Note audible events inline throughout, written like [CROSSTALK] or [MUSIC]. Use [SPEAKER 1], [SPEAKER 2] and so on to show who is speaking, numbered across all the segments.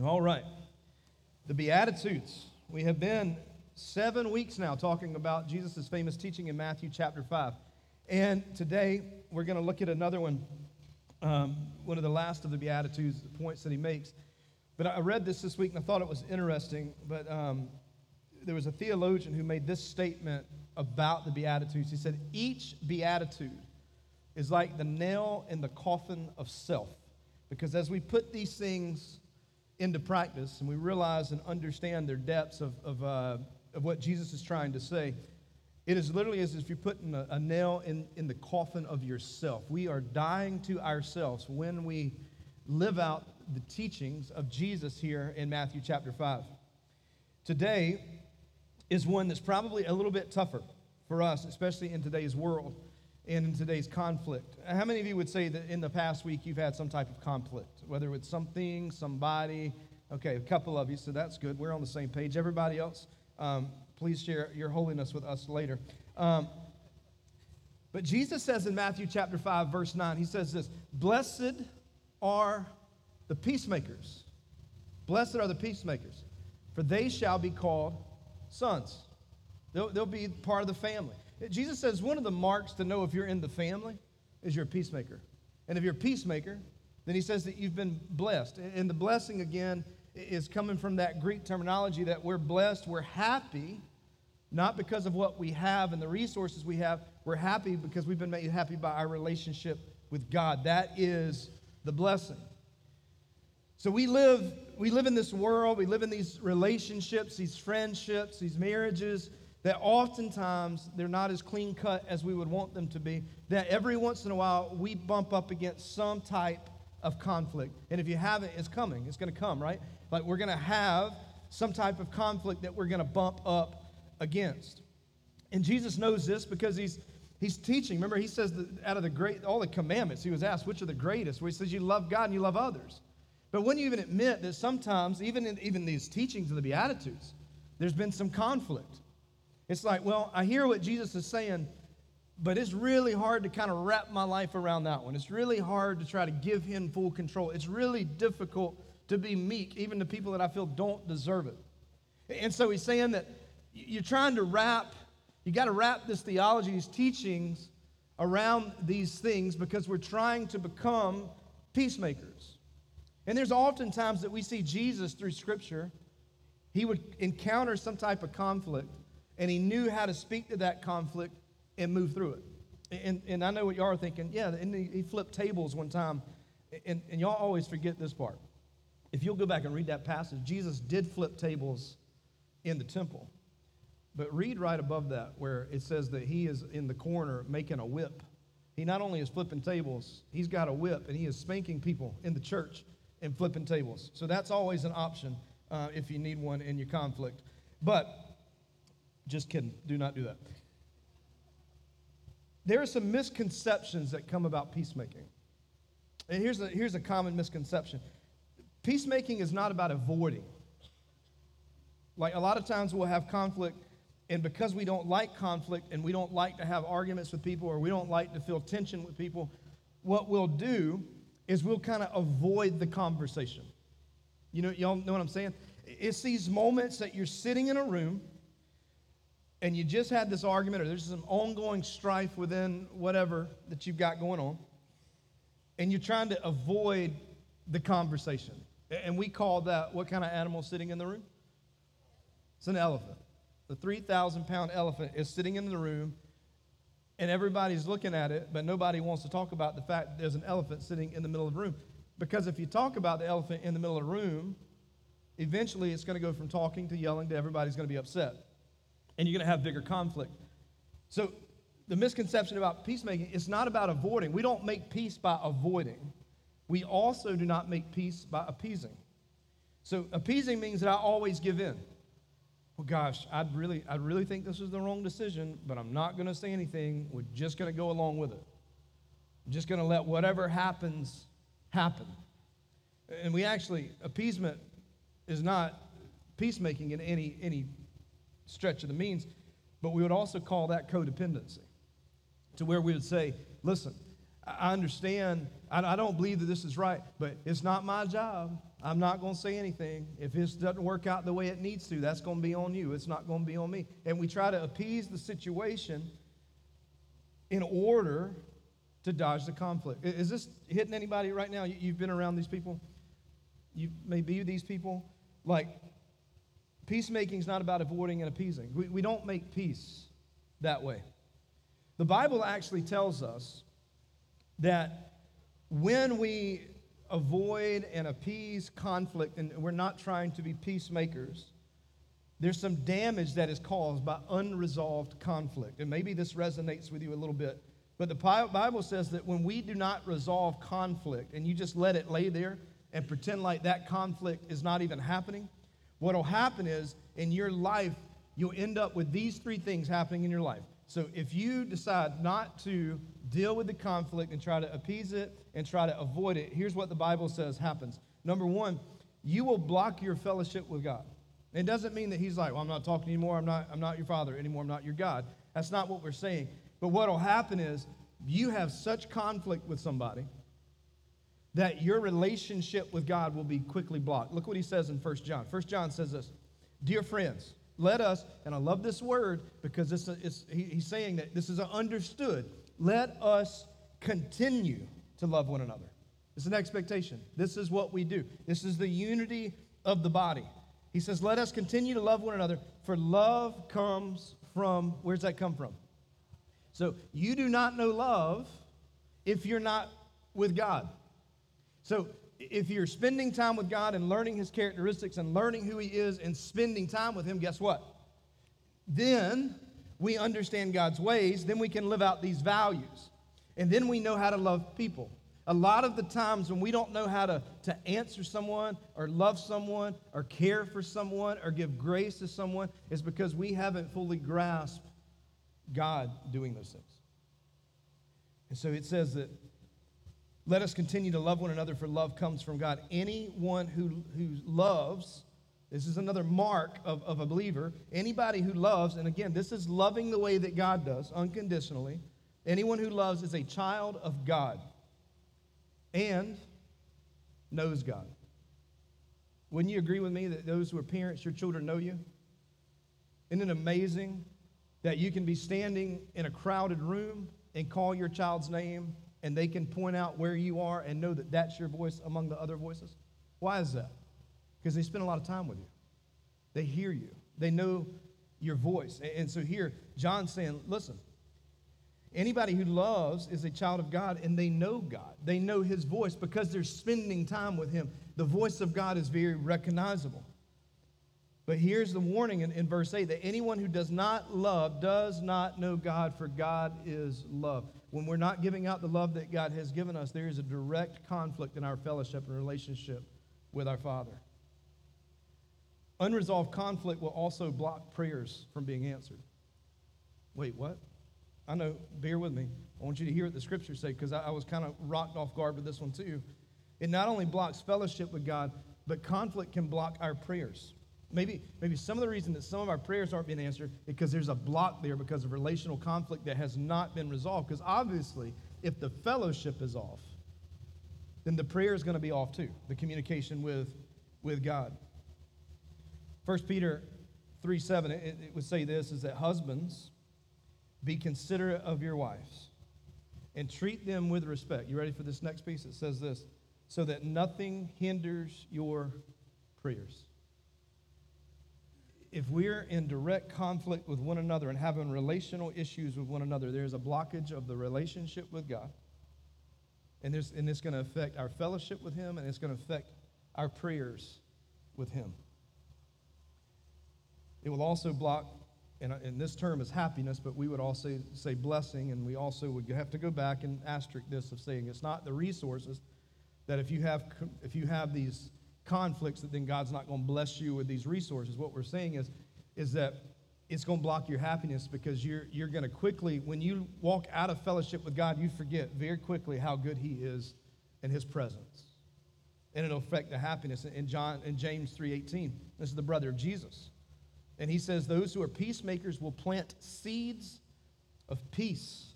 [SPEAKER 1] All right. The Beatitudes. We have been seven weeks now talking about Jesus' famous teaching in Matthew chapter 5. And today we're going to look at another one, um, one of the last of the Beatitudes, the points that he makes. But I read this this week and I thought it was interesting. But um, there was a theologian who made this statement about the Beatitudes. He said, Each Beatitude is like the nail in the coffin of self. Because as we put these things into practice and we realize and understand their depths of, of, uh, of what Jesus is trying to say, it is literally as if you're putting a, a nail in, in the coffin of yourself. We are dying to ourselves when we live out the teachings of Jesus here in Matthew chapter 5. Today is one that's probably a little bit tougher for us, especially in today's world and in today's conflict. How many of you would say that in the past week you've had some type of conflict, whether it's something, somebody? Okay, a couple of you, so that's good. We're on the same page. Everybody else, um, please share your holiness with us later. Um, but Jesus says in Matthew chapter 5, verse 9, he says this Blessed are the peacemakers. Blessed are the peacemakers, for they shall be called sons. They'll, they'll be part of the family. Jesus says one of the marks to know if you're in the family is you're a peacemaker. And if you're a peacemaker, then he says that you've been blessed. And the blessing, again, is coming from that Greek terminology that we're blessed, we're happy, not because of what we have and the resources we have. We're happy because we've been made happy by our relationship with God. That is the blessing. So we live, we live in this world, we live in these relationships, these friendships, these marriages that oftentimes they're not as clean cut as we would want them to be, that every once in a while we bump up against some type of conflict. And if you haven't, it's coming. It's going to come, right? Like we're going to have some type of conflict that we're going to bump up against. And Jesus knows this because he's he's teaching. Remember, he says out of the great all the commandments, he was asked which are the greatest. Where he says you love God and you love others. But when you even admit that sometimes, even in even these teachings of the Beatitudes, there's been some conflict. It's like, well, I hear what Jesus is saying, but it's really hard to kind of wrap my life around that one. It's really hard to try to give him full control. It's really difficult to be meek, even to people that I feel don't deserve it. And so he's saying that you're trying to wrap, you got to wrap this theology, these teachings around these things because we're trying to become peacemakers. And there's oftentimes that we see Jesus through Scripture, he would encounter some type of conflict and he knew how to speak to that conflict and move through it. And, and I know what y'all are thinking. Yeah, and he, flipped tables one time. And, and y'all always forget this part. If you'll go back and read that passage, Jesus did flip tables in the temple. But read right above that where it says that he is in the corner making a whip. He not only is flipping tables, he's got a whip and he is spanking people in the church and flipping tables. So that's always an option uh, if you need one in your conflict. But just kidding. Do not do that. There are some misconceptions that come about peacemaking. And here's a, here's a common misconception peacemaking is not about avoiding. Like a lot of times we'll have conflict, and because we don't like conflict and we don't like to have arguments with people or we don't like to feel tension with people, what we'll do is we'll kind of avoid the conversation. You know, y'all know what I'm saying? It's these moments that you're sitting in a room and you just had this argument or there's some ongoing strife within whatever that you've got going on, and you're trying to avoid the conversation. And we call that what kind of animal sitting in the room? It's an elephant. The 3,000 pound elephant is sitting in the room, and everybody's looking at it, but nobody wants to talk about the fact that there's an elephant sitting in the middle of the room. Because if you talk about the elephant in the middle of the room, eventually it's going to go from talking to yelling to everybody's going to be upset and you're going to have bigger conflict. So, the misconception about peacemaking is not about avoiding. We don't make peace by avoiding. We also do not make peace by appeasing. So, appeasing means that I always give in. Well, gosh, I'd really, I really think this was the wrong decision, but I'm not going to say anything. We're just going to go along with it. I'm just going to let whatever happens happen. And we actually, appeasement is not peacemaking in any, any stretch of the means, but we would also call that codependency. To where we would say, listen, I understand, I don't believe that this is right, but it's not my job. I'm not going to say anything. If this doesn't work out the way it needs to, that's going to be on you. It's not going to be on me. And we try to appease the situation in order to dodge the conflict. Is this hitting anybody right now? You've been around these people? You may be these people? Like, peacemaking is not about avoiding and appeasing. We, we don't make peace that way. The Bible actually tells us that when we avoid and appease conflict and we're not trying to be peacemakers, there's some damage that is caused by unresolved conflict. And maybe this resonates with you a little bit. But the Bible says that when we do not resolve conflict and you just let it lay there and pretend like that conflict is not even happening, what will happen is in your life, you'll end up with these three things happening in your life. So if you decide not to deal with the conflict and try to appease it and try to avoid it, here's what the Bible says happens. Number one, you will block your fellowship with God. It doesn't mean that he's like, well, I'm not talking anymore. I'm not, I'm not your father anymore. I'm not your God. That's not what we're saying. But what will happen is you have such conflict with somebody that your relationship with God will be quickly blocked. Look what he says in 1 John. 1 John says this Dear friends, let us, and I love this word because it's, it's, he, he's saying that this is understood. Let us continue to love one another. It's an expectation. This is what we do. This is the unity of the body. He says, Let us continue to love one another, for love comes from, where's that come from? So you do not know love if you're not with God. So if you're spending time with God and learning his characteristics and learning who he is and spending time with him, guess what? Then we understand God's ways, then we can live out these values. And then we know how to love people. A lot of the times when we don't know how to, to answer someone or love someone or care for someone or give grace to someone is because we haven't fully grasped God doing those things. And so it says that let us continue to love one another, for love comes from God. Anyone who, who loves, this is another mark of, of a believer. Anybody who loves, and again, this is loving the way that God does, unconditionally. Anyone who loves is a child of God and knows God. Wouldn't you agree with me that those who are parents, your children know you? Isn't it amazing that you can be standing in a crowded room and call your child's name and they can point out where you are and know that that's your voice among the other voices? Why is that? Because they spend a lot of time with you. They hear you. They know your voice. And so here, John's saying, listen, anybody who loves is a child of God and they know God. They know his voice because they're spending time with him. The voice of God is very recognizable. But here's the warning in, in verse 8 that anyone who does not love does not know God, for God is love. When we're not giving out the love that God has given us, there is a direct conflict in our fellowship and relationship with our Father. Unresolved conflict will also block prayers from being answered. Wait, what? I know, bear with me. I want you to hear what the scriptures say because I, I was kind of rocked off guard with this one too. It not only blocks fellowship with God, but conflict can block our prayers. Maybe, maybe some of the reason that some of our prayers aren't being answered is because there's a block there because of relational conflict that has not been resolved. Because obviously, if the fellowship is off, then the prayer is going to be off too, the communication with, with God. 1 Peter 3 7, it, it would say this is that husbands be considerate of your wives and treat them with respect. You ready for this next piece? It says this so that nothing hinders your prayers if we're in direct conflict with one another and having relational issues with one another, there's a blockage of the relationship with God. And, there's, and it's going to affect our fellowship with Him and it's going to affect our prayers with Him. It will also block, and, and this term is happiness, but we would also say blessing, and we also would have to go back and asterisk this of saying it's not the resources that if you have, if you have these conflicts that then God's not going to bless you with these resources. What we're saying is, is that it's going to block your happiness because you're, you're going to quickly, when you walk out of fellowship with God, you forget very quickly how good He is in His presence. And it'll affect the happiness. In John in James 3:18, this is the brother of Jesus. And he says, Those who are peacemakers will plant seeds of peace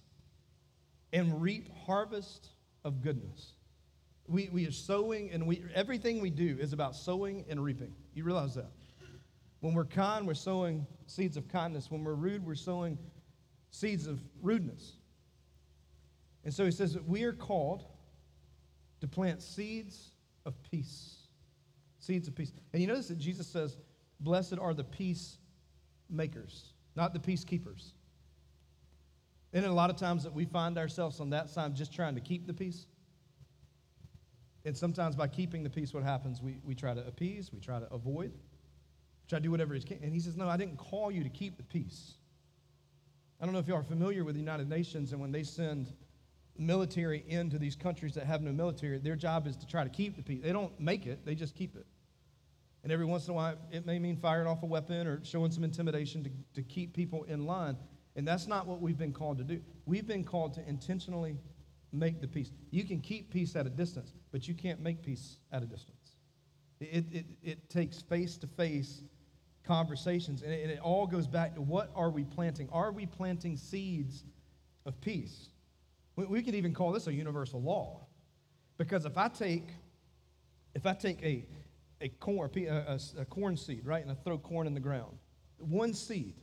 [SPEAKER 1] and reap harvest of goodness. We, we are sowing, and we, everything we do is about sowing and reaping. You realize that? When we're kind, we're sowing seeds of kindness. When we're rude, we're sowing seeds of rudeness. And so he says that we are called to plant seeds of peace. Seeds of peace. And you notice that Jesus says, Blessed are the peacemakers, not the peacekeepers. And a lot of times that we find ourselves on that side just trying to keep the peace. And sometimes by keeping the peace, what happens? We, we try to appease, we try to avoid, we try to do whatever he can. And he says, No, I didn't call you to keep the peace. I don't know if you are familiar with the United Nations and when they send military into these countries that have no military, their job is to try to keep the peace. They don't make it, they just keep it. And every once in a while, it may mean firing off a weapon or showing some intimidation to, to keep people in line. And that's not what we've been called to do. We've been called to intentionally make the peace. You can keep peace at a distance, but you can't make peace at a distance. It, it, it takes face to face conversations, and it, and it all goes back to what are we planting? Are we planting seeds of peace? We, we could even call this a universal law. Because if I take, if I take a, a corn, a, a, a corn seed, right, and I throw corn in the ground, one seed,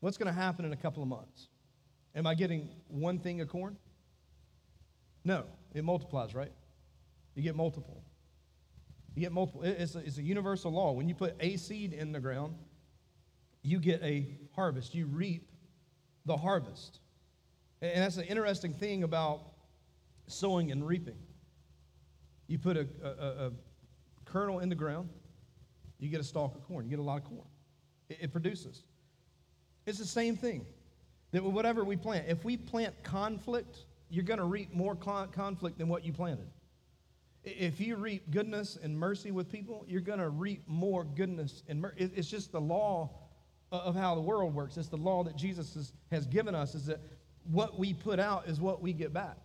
[SPEAKER 1] what's going to happen in a couple of months? Am I getting one thing of corn? No, it multiplies, right? You get multiple. You get multiple. It's a, it's a universal law. When you put a seed in the ground, you get a harvest. You reap the harvest. And that's an interesting thing about sowing and reaping. You put a, a, a kernel in the ground, you get a stalk of corn. You get a lot of corn. It, it produces. It's the same thing. That whatever we plant, if we plant conflict, you're going to reap more conflict than what you planted. If you reap goodness and mercy with people, you're going to reap more goodness and mercy. It's just the law of how the world works. It's the law that Jesus has, given us is that what we put out is what we get back.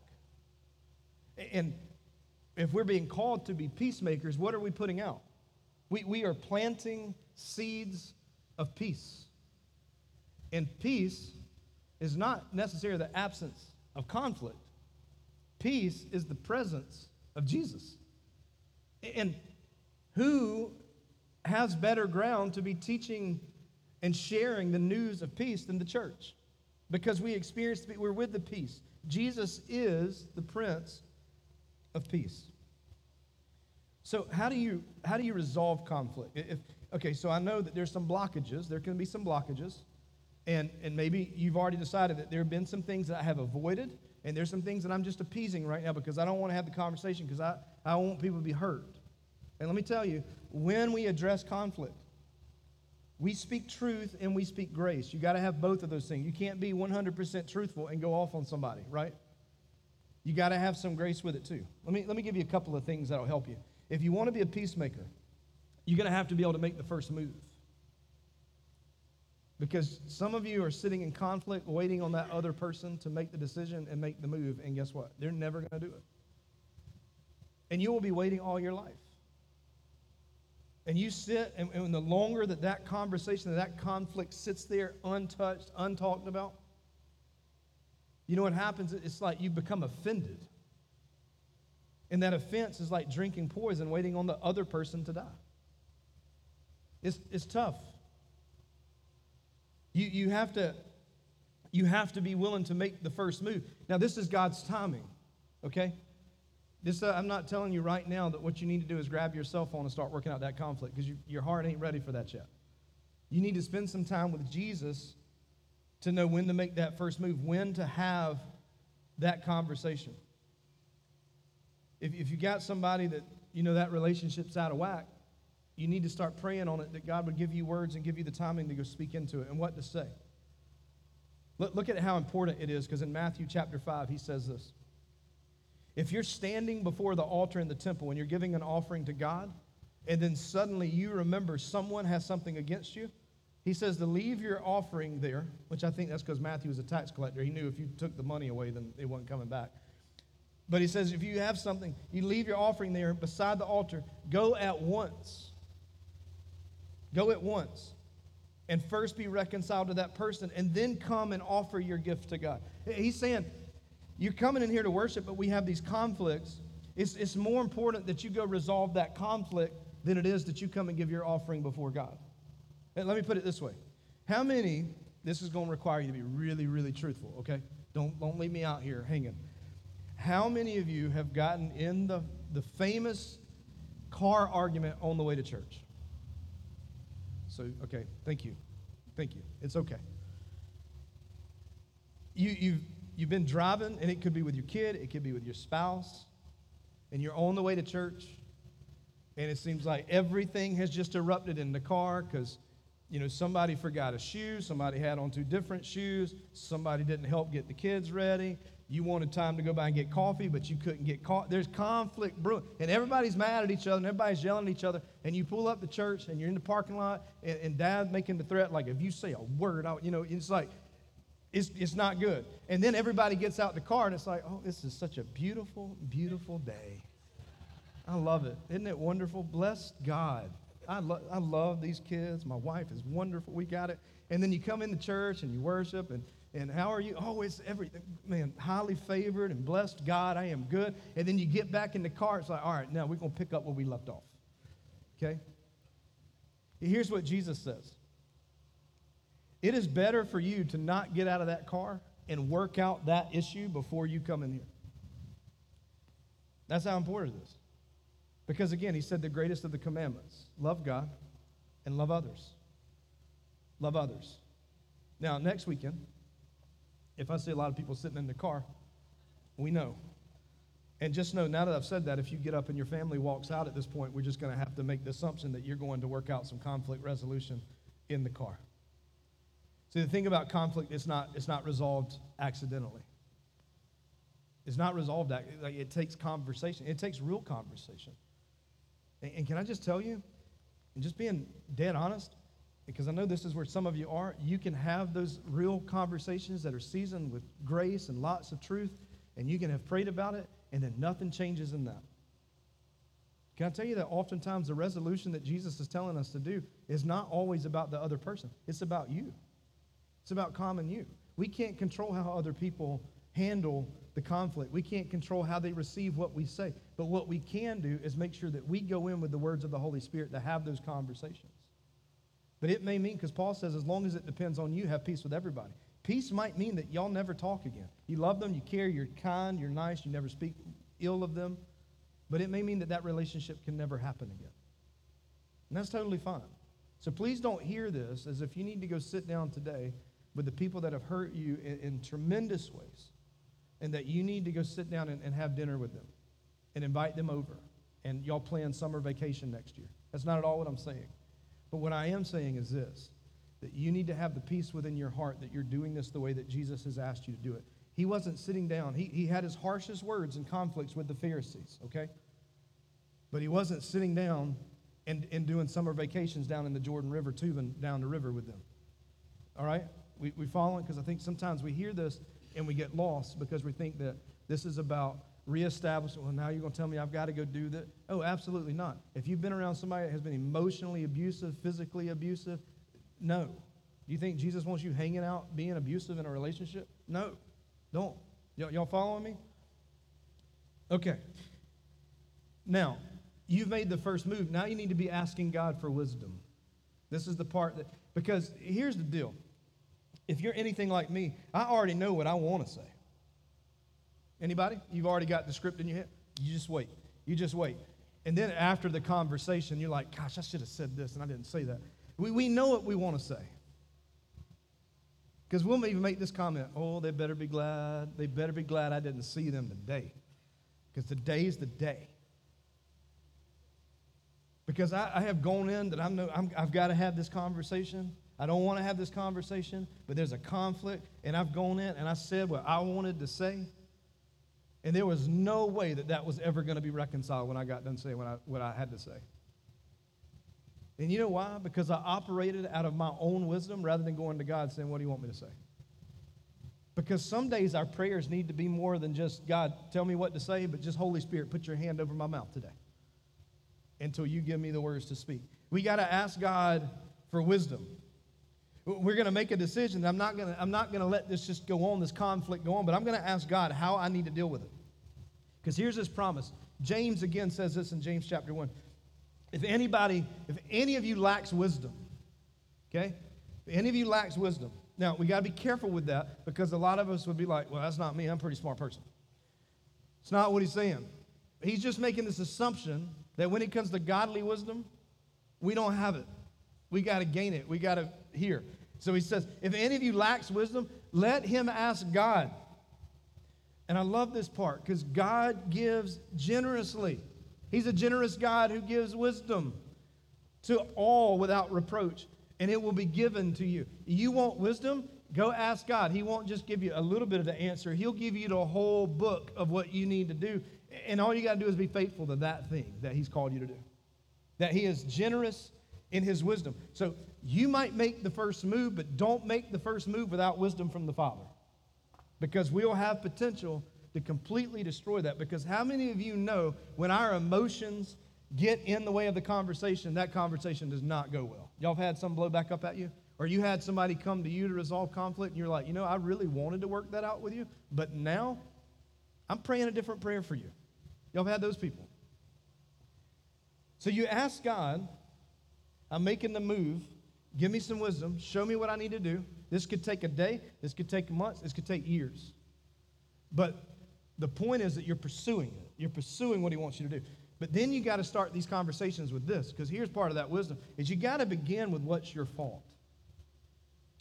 [SPEAKER 1] And if we're being called to be peacemakers, what are we putting out? We, we are planting seeds of peace. And peace is not necessarily the absence of conflict, peace is the presence of Jesus. And who has better ground to be teaching and sharing the news of peace than the church? because we experience, we're with the peace. Jesus is the Prince of Peace. So how do you how do you resolve conflict? If, okay, so I know that there's some blockages. There can be some blockages, and and maybe you've already decided that there have been some things that I have avoided, and there's some things that I'm just appeasing right now because I don't want to have the conversation because I I want people to be hurt. And let me tell you, when we address conflict, we speak truth and we speak grace. You got to have both of those things. You can't be 100% truthful and go off on somebody, right? You got to have some grace with it too. Let me, let me give you a couple of things that'll help you. If you want to be a peacemaker, you're going to have to be able to make the first move. Because some of you are sitting in conflict, waiting on that other person to make the decision and make the move, and guess what? They're never going to do it. And you will be waiting all your life. And you sit, and, and the longer that that conversation, that, that conflict sits there untouched, untalked about, you know what happens? It's like you become offended. And that offense is like drinking poison, waiting on the other person to die. It's, it's tough. You, you, have to, you have to be willing to make the first move. Now, this is God's timing, okay? This, uh, I'm not telling you right now that what you need to do is grab your cell phone and start working out that conflict because you, your heart ain't ready for that yet. You need to spend some time with Jesus to know when to make that first move, when to have that conversation. If, if you got somebody that, you know, that relationship's out of whack, you need to start praying on it that God would give you words and give you the timing to go speak into it and what to say. Look, look at how important it is because in Matthew chapter 5, he says this. If you're standing before the altar in the temple and you're giving an offering to God, and then suddenly you remember someone has something against you, he says to leave your offering there, which I think that's because Matthew was a tax collector. He knew if you took the money away, then it wasn't coming back. But he says if you have something, you leave your offering there beside the altar, go at once. Go at once. And first be reconciled to that person, and then come and offer your gift to God. He's saying, You're coming in here to worship, but we have these conflicts. It's, it's more important that you go resolve that conflict than it is that you come and give your offering before God. And let me put it this way How many, this is going to require you to be really, really truthful, okay? Don't, don't leave me out here hanging. How many of you have gotten in the, the famous car argument on the way to church? So, okay, thank you. Thank you. It's okay. You, you've, you've been driving, and it could be with your kid, it could be with your spouse, and you're on the way to church, and it seems like everything has just erupted in the car because you know somebody forgot a shoe somebody had on two different shoes somebody didn't help get the kids ready you wanted time to go by and get coffee but you couldn't get caught there's conflict brewing and everybody's mad at each other and everybody's yelling at each other and you pull up the church and you're in the parking lot and, and dad making the threat like if you say a word out you know it's like it's, it's not good and then everybody gets out the car and it's like oh this is such a beautiful beautiful day I love it. Isn't it wonderful? Bless God. I, lo- I love these kids. My wife is wonderful. We got it. And then you come into church and you worship and, and how are you? Oh, it's everything. Man, highly favored and blessed God. I am good. And then you get back in the car. It's like, all right, now we're going to pick up where we left off. Okay? Here's what Jesus says It is better for you to not get out of that car and work out that issue before you come in here. That's how important it is. Because again, he said the greatest of the commandments love God and love others. Love others. Now, next weekend, if I see a lot of people sitting in the car, we know. And just know, now that I've said that, if you get up and your family walks out at this point, we're just going to have to make the assumption that you're going to work out some conflict resolution in the car. See, the thing about conflict, it's not, it's not resolved accidentally. It's not resolved. Like, it takes conversation. It takes real conversation. And, can I just tell you, and just being dead honest, because I know this is where some of you are, you can have those real conversations that are seasoned with grace and lots of truth, and you can have prayed about it, and then nothing changes in that. Can I tell you that oftentimes the resolution that Jesus is telling us to do is not always about the other person, it's about you. It's about common you. We can't control how other people handle the conflict. We can't control how they receive what we say. But what we can do is make sure that we go in with the words of the Holy Spirit to have those conversations. But it may mean, because Paul says, as long as it depends on you, have peace with everybody. Peace might mean that y'all never talk again. You love them, you care, you're kind, you're nice, you never speak ill of them. But it may mean that that relationship can never happen again. And that's totally fine. So please don't hear this as if you need to go sit down today with the people that have hurt you in, in tremendous ways and that you need to go sit down and, and have dinner with them and invite them over and y'all plan summer vacation next year. That's not at all what I'm saying. But what I am saying is this that you need to have the peace within your heart that you're doing this the way that Jesus has asked you to do it. He wasn't sitting down, he, he had his harshest words and conflicts with the Pharisees, okay? But he wasn't sitting down and, and doing summer vacations down in the Jordan River, tubing down the river with them. All right? We, we following? Because I think sometimes we hear this and we get lost because we think that this is about reestablishing. Well, now you're going to tell me I've got to go do that? Oh, absolutely not. If you've been around somebody that has been emotionally abusive, physically abusive, no. Do you think Jesus wants you hanging out being abusive in a relationship? No, don't. Y- y'all following me? Okay. Now, you've made the first move. Now you need to be asking God for wisdom. This is the part that, because here's the deal if you're anything like me, I already know what I want to say. Anybody? You've already got the script in your head? You just wait. You just wait. And then after the conversation, you're like, gosh, I should have said this and I didn't say that. We, we know what we want to say. Because we'll even make this comment oh, they better be glad. They better be glad I didn't see them today. Because today's the day. Because I, I have gone in that I know I'm, I've got to have this conversation. I don't want to have this conversation, but there's a conflict, and I've gone in and I said what I wanted to say, and there was no way that that was ever going to be reconciled when I got done saying what I, what I had to say. And you know why? Because I operated out of my own wisdom rather than going to God saying, What do you want me to say? Because some days our prayers need to be more than just, God, tell me what to say, but just, Holy Spirit, put your hand over my mouth today until you give me the words to speak. We got to ask God for wisdom. We're going to make a decision. I'm not going to I'm not going to let this just go on, this conflict go on, but I'm going to ask God how I need to deal with it. Because here's his promise. James again says this in James chapter 1. If anybody, if any of you lacks wisdom, okay? If any of you lacks wisdom. Now, we got to be careful with that because a lot of us would be like, well, that's not me. I'm a pretty smart person. It's not what he's saying. He's just making this assumption that when it comes to godly wisdom, we don't have it. We got to gain it. We got to hear. So he says, if any of you lacks wisdom, let him ask God. And I love this part because God gives generously. He's a generous God who gives wisdom to all without reproach, and it will be given to you. You want wisdom? Go ask God. He won't just give you a little bit of the answer, He'll give you the whole book of what you need to do. And all you got to do is be faithful to that thing that He's called you to do. That He is generous in His wisdom. So you might make the first move, but don't make the first move without wisdom from the Father. Because we'll have potential to completely destroy that. Because how many of you know when our emotions get in the way of the conversation, that conversation does not go well? Y'all have had some blow back up at you? Or you had somebody come to you to resolve conflict and you're like, you know, I really wanted to work that out with you, but now I'm praying a different prayer for you. Y'all have had those people. So you ask God, I'm making the move. Give me some wisdom. Show me what I need to do. This could take a day. This could take months. This could take years. But the point is that you're pursuing it. You're pursuing what he wants you to do. But then you got to start these conversations with this, because here's part of that wisdom: is you got to begin with what's your fault.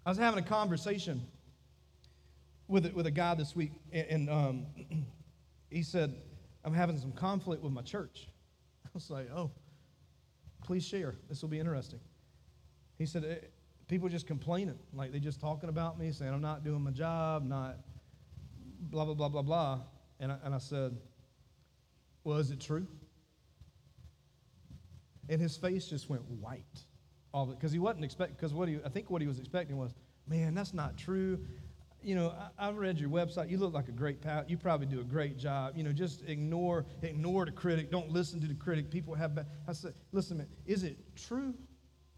[SPEAKER 1] I was having a conversation with with a guy this week, and, and um, [CLEARS THROAT] he said, "I'm having some conflict with my church." [LAUGHS] I was like, "Oh, please share. This will be interesting." He said, eh, "People just complaining, like they just talking about me, saying I'm not doing my job, not blah blah blah blah blah." And I, and I said, Well, is it true? And his face just went white. All because he wasn't expecting, because what he, I think what he was expecting was, man, that's not true. You know, I, I read your website. You look like a great pal. You probably do a great job. You know, just ignore, ignore the critic. Don't listen to the critic. People have bad. I said, listen, man, is it true?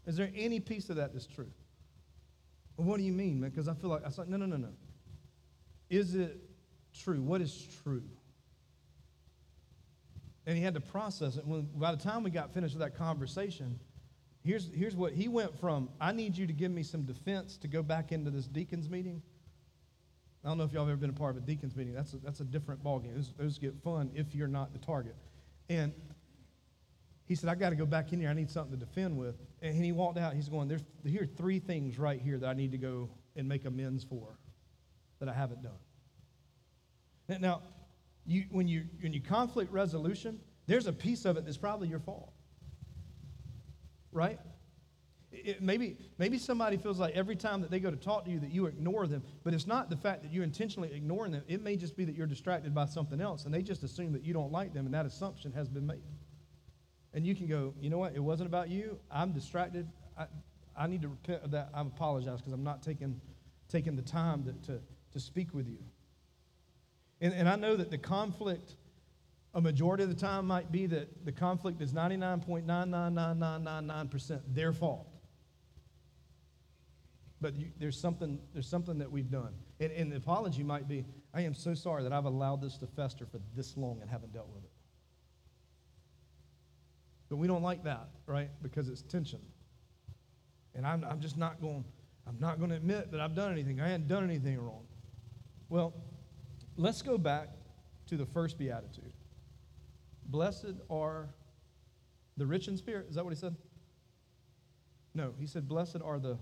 [SPEAKER 1] Is there any piece of that that's true? Well, what do you mean, man? Because I feel like I said, no, no, no, no. Is it true? What is true? And he had to process it. When, by the time we got finished with that conversation, here's, here's what he went from I need you to give me some defense to go back into this deacons meeting. I don't know if y'all have ever been a part of a deacons meeting. That's a, that's a different ballgame. Those, those get fun if you're not the target. And he said, I got to go back in here. I need something to defend with. And he walked out. He's going, There's here are three things right here that I need to go and make amends for that I haven't done. Now, you, when, you, when you conflict resolution, there's a piece of it that's probably your fault. Right? It, maybe, maybe somebody feels like every time that they go to talk to you that you ignore them, but it's not the fact that you're intentionally ignoring them. It may just be that you're distracted by something else, and they just assume that you don't like them, and that assumption has been made. And you can go, you know what? It wasn't about you. I'm distracted. I, I need to repent of that. I apologize because I'm not taking, taking the time to, to, to speak with you. And, and I know that the conflict, a majority of the time, might be that the conflict is 99.999999% their fault. But you, there's, something, there's something that we've done. And, and the apology might be I am so sorry that I've allowed this to fester for this long and haven't dealt with it. But we don't like that, right? Because it's tension. And I'm, I'm just not going, I'm not going to admit that I've done anything. I hadn't done anything wrong. Well, Let's go back to the first beatitude. Blessed are the rich in spirit. Is that what he said? No, he said, Blessed are the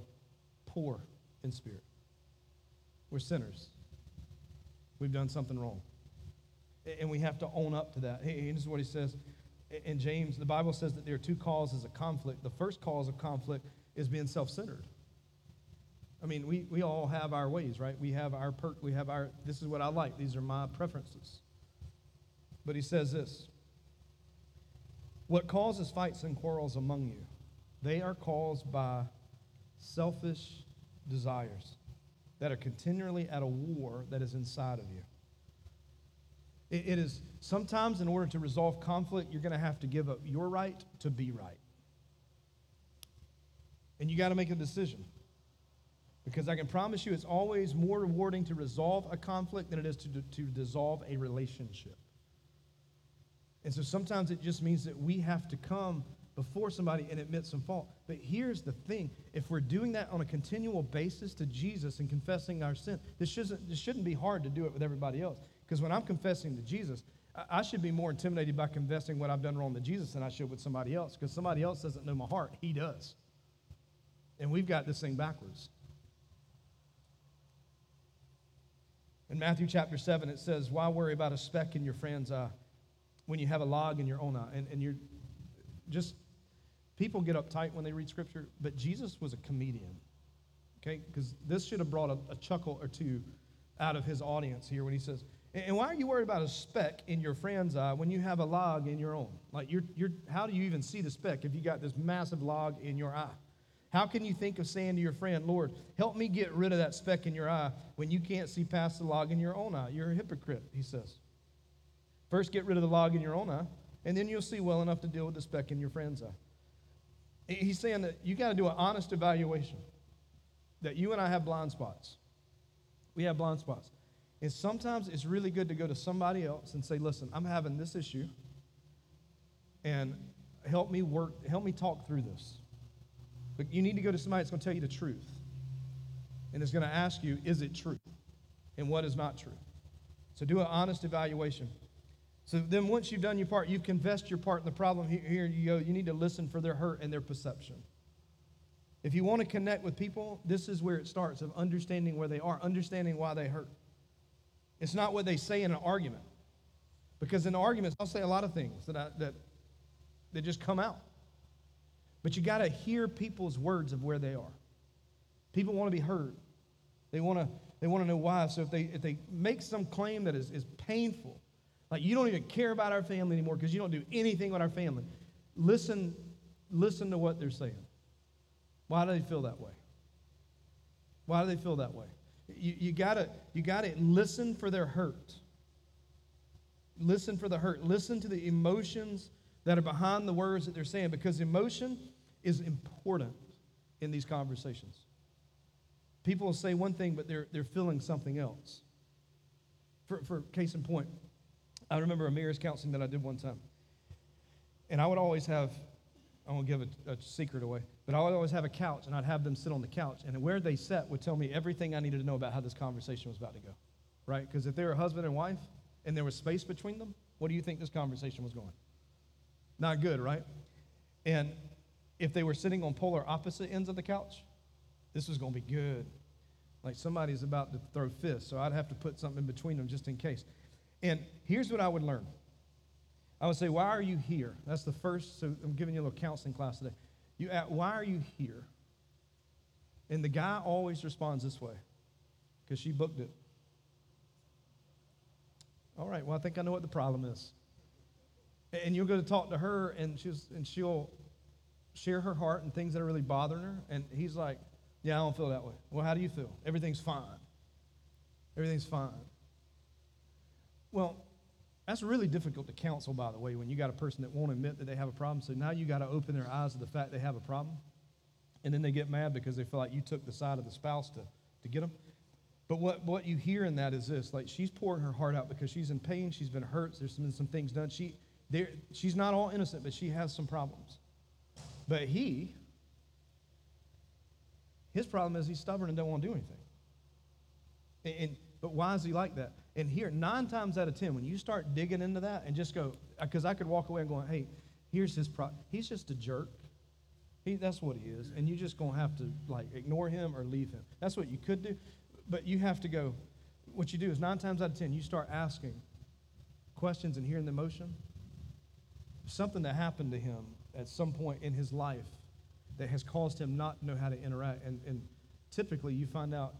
[SPEAKER 1] poor in spirit. We're sinners. We've done something wrong. And we have to own up to that. And this is what he says in James. The Bible says that there are two causes of conflict. The first cause of conflict is being self centered. I mean, we, we all have our ways, right? We have our perk, we have our, this is what I like, these are my preferences. But he says this What causes fights and quarrels among you? They are caused by selfish desires that are continually at a war that is inside of you. it, it is sometimes, in order to resolve conflict, you're going to have to give up your right to be right. And you got to make a decision. Because I can promise you it's always more rewarding to resolve a conflict than it is to, to dissolve a relationship. And so sometimes it just means that we have to come before somebody and admit some fault. But here's the thing if we're doing that on a continual basis to Jesus and confessing our sin, this shouldn't, this shouldn't be hard to do it with everybody else. Because when I'm confessing to Jesus, I, should be more intimidated by confessing what I've done wrong to Jesus than I should with somebody else. Because somebody else doesn't know my heart, He does. And we've got this thing backwards. In Matthew chapter 7, it says, Why worry about a speck in your friend's eye when you have a log in your own eye? And, and you're just, people get uptight when they read scripture, but Jesus was a comedian, okay? Because this should have brought a, a, chuckle or two out of his audience here when he says, and why are you worried about a speck in your friend's eye when you have a log in your own? Like, you're, you're, how do you even see the speck if you got this massive log in your eye? How can you think of saying to your friend, Lord, help me get rid of that speck in your eye when you can't see past the log in your own eye? You're a hypocrite, he says. First, get rid of the log in your own eye, and then you'll see well enough to deal with the speck in your friend's eye. He's saying that you got to do an honest evaluation that you and I have blind spots. We have blind spots. And sometimes it's really good to go to somebody else and say, listen, I'm having this issue, and help me work, help me talk through this. But you need to go to somebody that's going to tell you the truth. And is going to ask you, is it true? And what is not true? So do an honest evaluation. So then once you've done your part, you've confessed your part in the problem. Here you go. You need to listen for their hurt and their perception. If you want to connect with people, this is where it starts of understanding where they are, understanding why they hurt. It's not what they say in an argument. Because in arguments, I'll say a lot of things that, I, that, that just come out. But you got to hear people's words of where they are. People want to be heard. They want to, they want to know why. So if they, if they make some claim that is, is painful, like you don't even care about our family anymore because you don't do anything with our family, listen, listen to what they're saying. Why do they feel that way? Why do they feel that way? You, you gotta you gotta listen for their hurt. Listen for the hurt. Listen to the emotions that are behind the words that they're saying because emotion is important in these conversations. People will say one thing, but they're, they're feeling something else. For, for case in point, I remember a marriage counseling that I did one time. And I would always have, I won't give a, a, secret away, but I would always have a couch and I'd have them sit on the couch. And where they sat would tell me everything I needed to know about how this conversation was about to go. Right? Because if they were husband and wife and there was space between them, what do you think this conversation was going? Not good, right? And if they were sitting on polar opposite ends of the couch, this was going to be good. Like somebody's about to throw fists, so I'd have to put something in between them just in case. And here's what I would learn I would say, Why are you here? That's the first, so I'm giving you a little counseling class today. You ask, Why are you here? And the guy always responds this way because she booked it. All right, well, I think I know what the problem is. And you'll go to talk to her, and, she's, and she'll share her heart and things that are really bothering her. And he's like, Yeah, I don't feel that way. Well, how do you feel? Everything's fine. Everything's fine. Well, that's really difficult to counsel, by the way, when you got a person that won't admit that they have a problem. So now you got to open their eyes to the fact they have a problem. And then they get mad because they feel like you took the side of the spouse to, to get them. But what, what you hear in that is this like she's pouring her heart out because she's in pain, she's been hurt, there's been some things done. She, there, she's not all innocent, but she has some problems. But he, his problem is he's stubborn and don't want to do anything. And, and, but why is he like that? And here, nine times out of ten, when you start digging into that and just go, uh, because I could walk away and go, hey, here's his problem. He's just a jerk. He, that's what he is. And you're just going to have to like ignore him or leave him. That's what you could do. But you have to go, what you do is nine times out of ten, you start asking questions and hearing the emotion. Something that happened to him at some point in his life that has caused him not know how to interact. And, and typically, you find out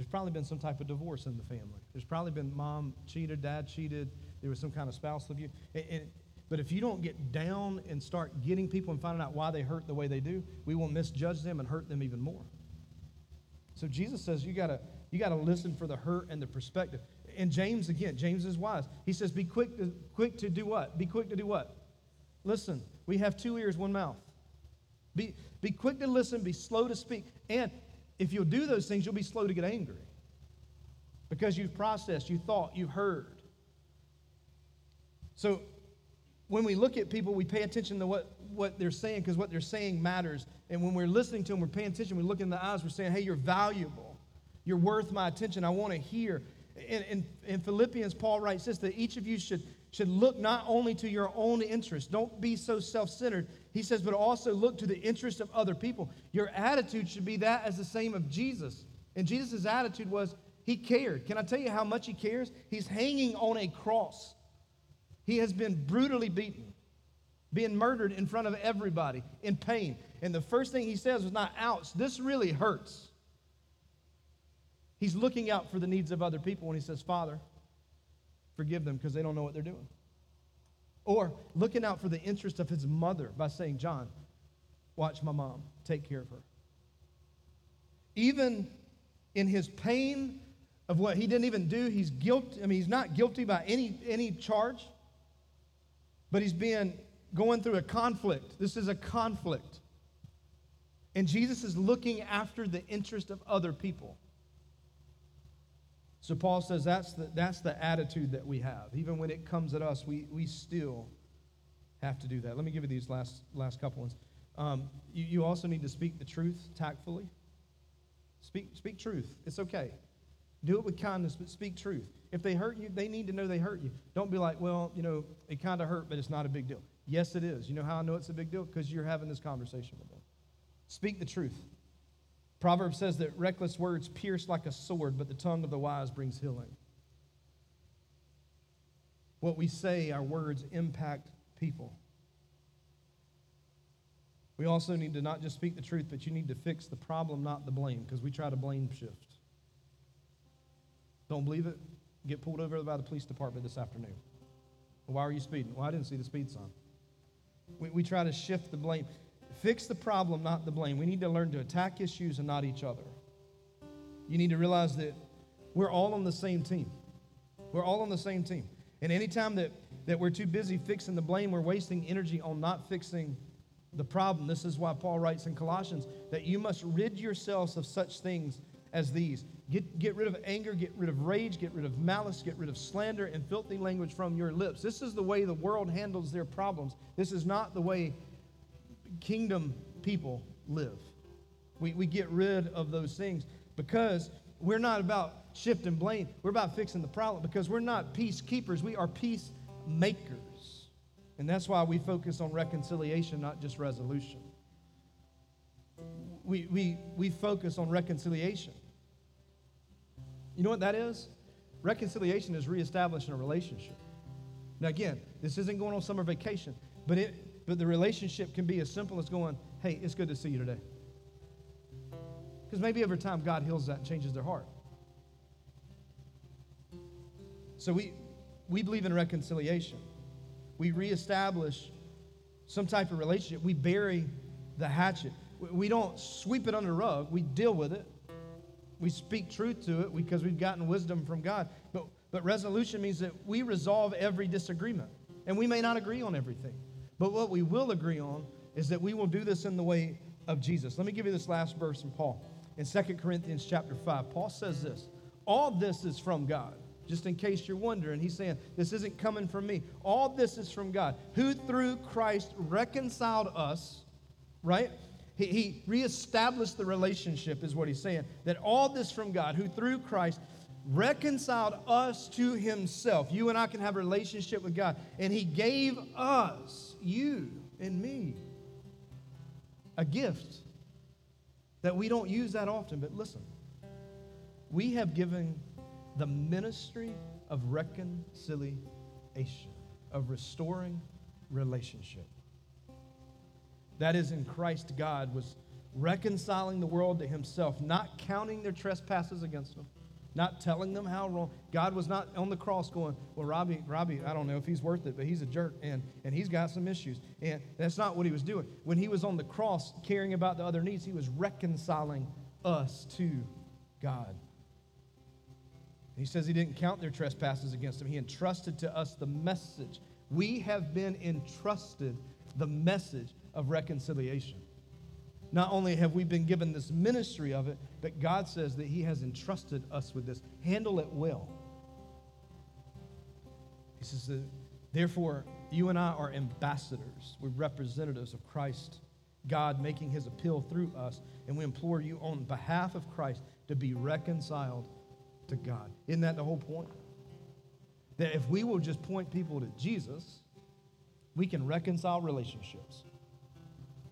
[SPEAKER 1] there's probably been some type of divorce in the family. There's probably been mom cheated, dad cheated, there was some kind of spousal abuse. And, but if you don't get down and start getting people and finding out why they hurt the way they do, we will misjudge them and hurt them even more. So Jesus says you gotta you gotta listen for the hurt and the perspective. And James again, James is wise. He says, "Be quick to quick to do what? Be quick to do what? Listen, we have two ears, one mouth. Be, be quick to listen, be slow to speak. And if you'll do those things, you'll be slow to get angry because you've processed, you thought, you heard. So when we look at people, we pay attention to what, what they're saying because what they're saying matters. And when we're listening to them, we're paying attention. We look in the eyes, we're saying, hey, you're valuable. You're worth my attention. I want to hear. In, in, in Philippians, Paul writes this that each of you should, should look not only to your own interest, don't be so self centered. He says, but also look to the interest of other people. Your attitude should be that as the same of Jesus. And Jesus' attitude was, he cared. Can I tell you how much he cares? He's hanging on a cross. He has been brutally beaten, being murdered in front of everybody in pain. And the first thing he says was not, ouch, this really hurts. He's looking out for the needs of other people when he says, Father, forgive them because they don't know what they're doing. Or looking out for the interest of his mother by saying, John, watch my mom, take care of her. Even in his pain of what he didn't even do, he's guilty. I mean, he's not guilty by any, any charge, but he's being going through a conflict. This is a conflict. And Jesus is looking after the interest of other people. So Paul says that's the, that's the attitude that we have. Even when it comes at us, we, we still have to do that. Let me give you these last, last couple ones. Um, you, you also need to speak the truth tactfully. Speak, speak truth. It's okay. Do it with kindness, but speak truth. If they hurt you, they need to know they hurt you. Don't be like, well, you know, it kind of hurt, but it's not a big deal. Yes, it is. You know how I know it's a big deal? Because you're having this conversation with them. Speak the truth. Proverbs says that reckless words pierce like a sword, but the tongue of the wise brings healing. What we say, our words impact people. We also need to not just speak the truth, but you need to fix the problem, not the blame, because we try to blame shift. Don't believe it? Get pulled over by the police department this afternoon. why are you speeding? Well, I didn't see the speed sign. We, we try to shift the blame. Fix the problem, not the blame. We need to learn to attack issues and not each other. You need to realize that we're all on the same team. We're all on the same team. And anytime that, that we're too busy fixing the blame, we're wasting energy on not fixing the problem. This is why Paul writes in Colossians that you must rid yourselves of such things as these. Get, get rid of anger, get rid of rage, get rid of malice, get rid of slander and filthy language from your lips. This is the way the world handles their problems. This is not the way kingdom people live. We, we get rid of those things because we're not about shifting blame. We're about fixing the problem because we're not peacekeepers. We are peacemakers. And that's why we focus on reconciliation, not just resolution. We, we, we focus on reconciliation. You know what that is? Reconciliation is reestablishing a relationship. Now, again, this isn't going on summer vacation, but it, but the relationship can be as simple as going, hey, it's good to see you today. Because maybe over time God heals that and changes their heart. So we, we believe in reconciliation. We reestablish some type of relationship. We bury the hatchet. We don't sweep it under the rug. We deal with it. We speak truth to it because we've gotten wisdom from God. But, but resolution means that we resolve every disagreement. And we may not agree on everything. But what we will agree on is that we will do this in the way of Jesus. Let me give you this last verse from Paul. In 2 Corinthians chapter 5, Paul says this All this is from God. Just in case you're wondering, he's saying, This isn't coming from me. All this is from God, who through Christ reconciled us, right? He, he reestablished the relationship, is what he's saying. That all this from God, who through Christ reconciled us to himself. You and I can have a relationship with God. And he gave us, you and me, a gift that we don't use that often. But listen, we have given the ministry of reconciliation, of restoring relationship. That is in Christ, God was reconciling the world to himself, not counting their trespasses against them not telling them how wrong. God was not on the cross going, well, Robbie, Robbie, I don't know if he's worth it, but he's a jerk and, and he's got some issues. And that's not what he was doing. When he was on the cross caring about the other needs, he was reconciling us to God. He says he didn't count their trespasses against him. He entrusted to us the message. We have been entrusted the message of reconciliation. Not only have we been given this ministry of it, but God says that He has entrusted us with this. Handle it well. He says that, therefore, you and I are ambassadors. We're representatives of Christ, God making His appeal through us. And we implore you on behalf of Christ to be reconciled to God. Isn't that the whole point? That if we will just point people to Jesus, we can reconcile relationships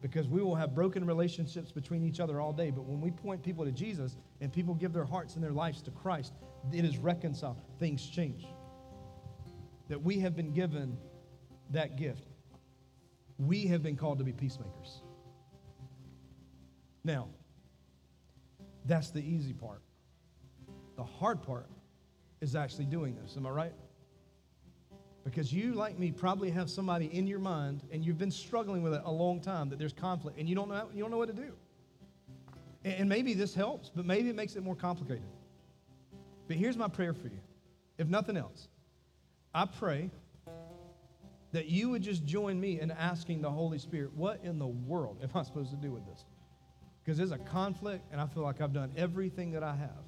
[SPEAKER 1] because we will have broken relationships between each other all day. But when we point people to Jesus and people give their hearts and their lives to Christ, it is reconciled. Things change. That we have been given that gift. We have been called to be peacemakers. Now, that's the easy part. The hard part is actually doing this. Am I right? Because you, like me, probably have somebody in your mind and you've been struggling with it a long time that there's conflict and you don't know, you don't know what to do. And maybe this helps, but maybe it makes it more complicated. But here's my prayer for you. If nothing else, I pray that you would just join me in asking the Holy Spirit, what in the world am I supposed to do with this? Because there's a conflict, and I feel like I've done everything that I have.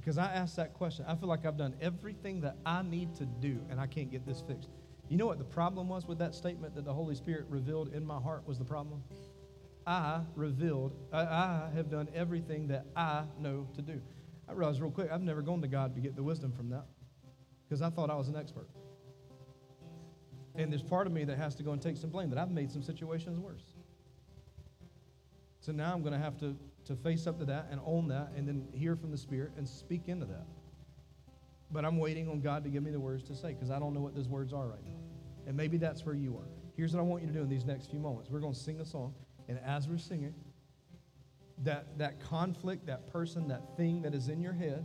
[SPEAKER 1] Because I asked that question. I feel like I've done everything that I need to do, and I can't get this fixed. You know what the problem was with that statement that the Holy Spirit revealed in my heart was the problem? I revealed, I, I have done everything that I know to do. I realized real quick, I've never gone to God to get the wisdom from that because I thought I was an expert. And there's part of me that has to go and take some blame that I've made some situations worse. So now I'm going to have to to face up to that and own that and then hear from the Spirit and speak into that. But I'm waiting on God to give me the words to say because I don't know what those words are right now. And maybe that's where you are. Here's what I want you to do in these next few moments. We're going to sing a song, and as we're singing, that, that conflict, that person, that thing that is in your head,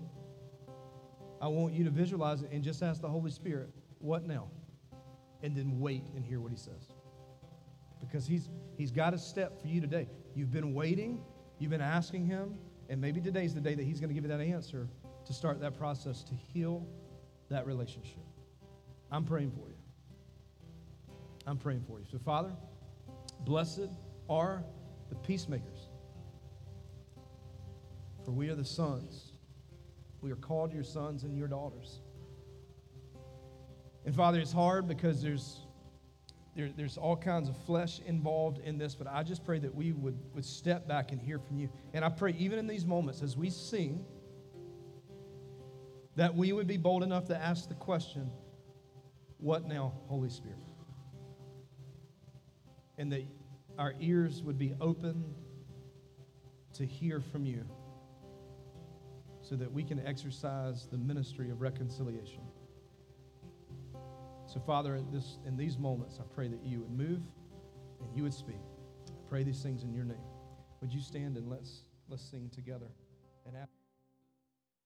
[SPEAKER 1] I want you to visualize it and just ask the Holy Spirit, what now? And then wait and hear what he says. Because he's, he's got a step for you today. You've been waiting You've been asking Him, and maybe today's the day that He's going to give you that answer to start that process to heal that relationship. I'm praying for you. I'm praying for you. So, Father, blessed are the peacemakers, for we are the sons. We are called your sons and your daughters. And Father, it's hard because there's there, there's all kinds of flesh involved in this, but I just pray that we would, would step back and hear from you. And I pray, even in these moments, as we sing, that we would be bold enough to ask the question, What now, Holy Spirit? And that our ears would be open to hear from you so that we can exercise the ministry of reconciliation. So, Father, in, this, in these moments, I pray that you would move and you would speak. I pray these things in your name. Would you stand and let's, let's sing together? And after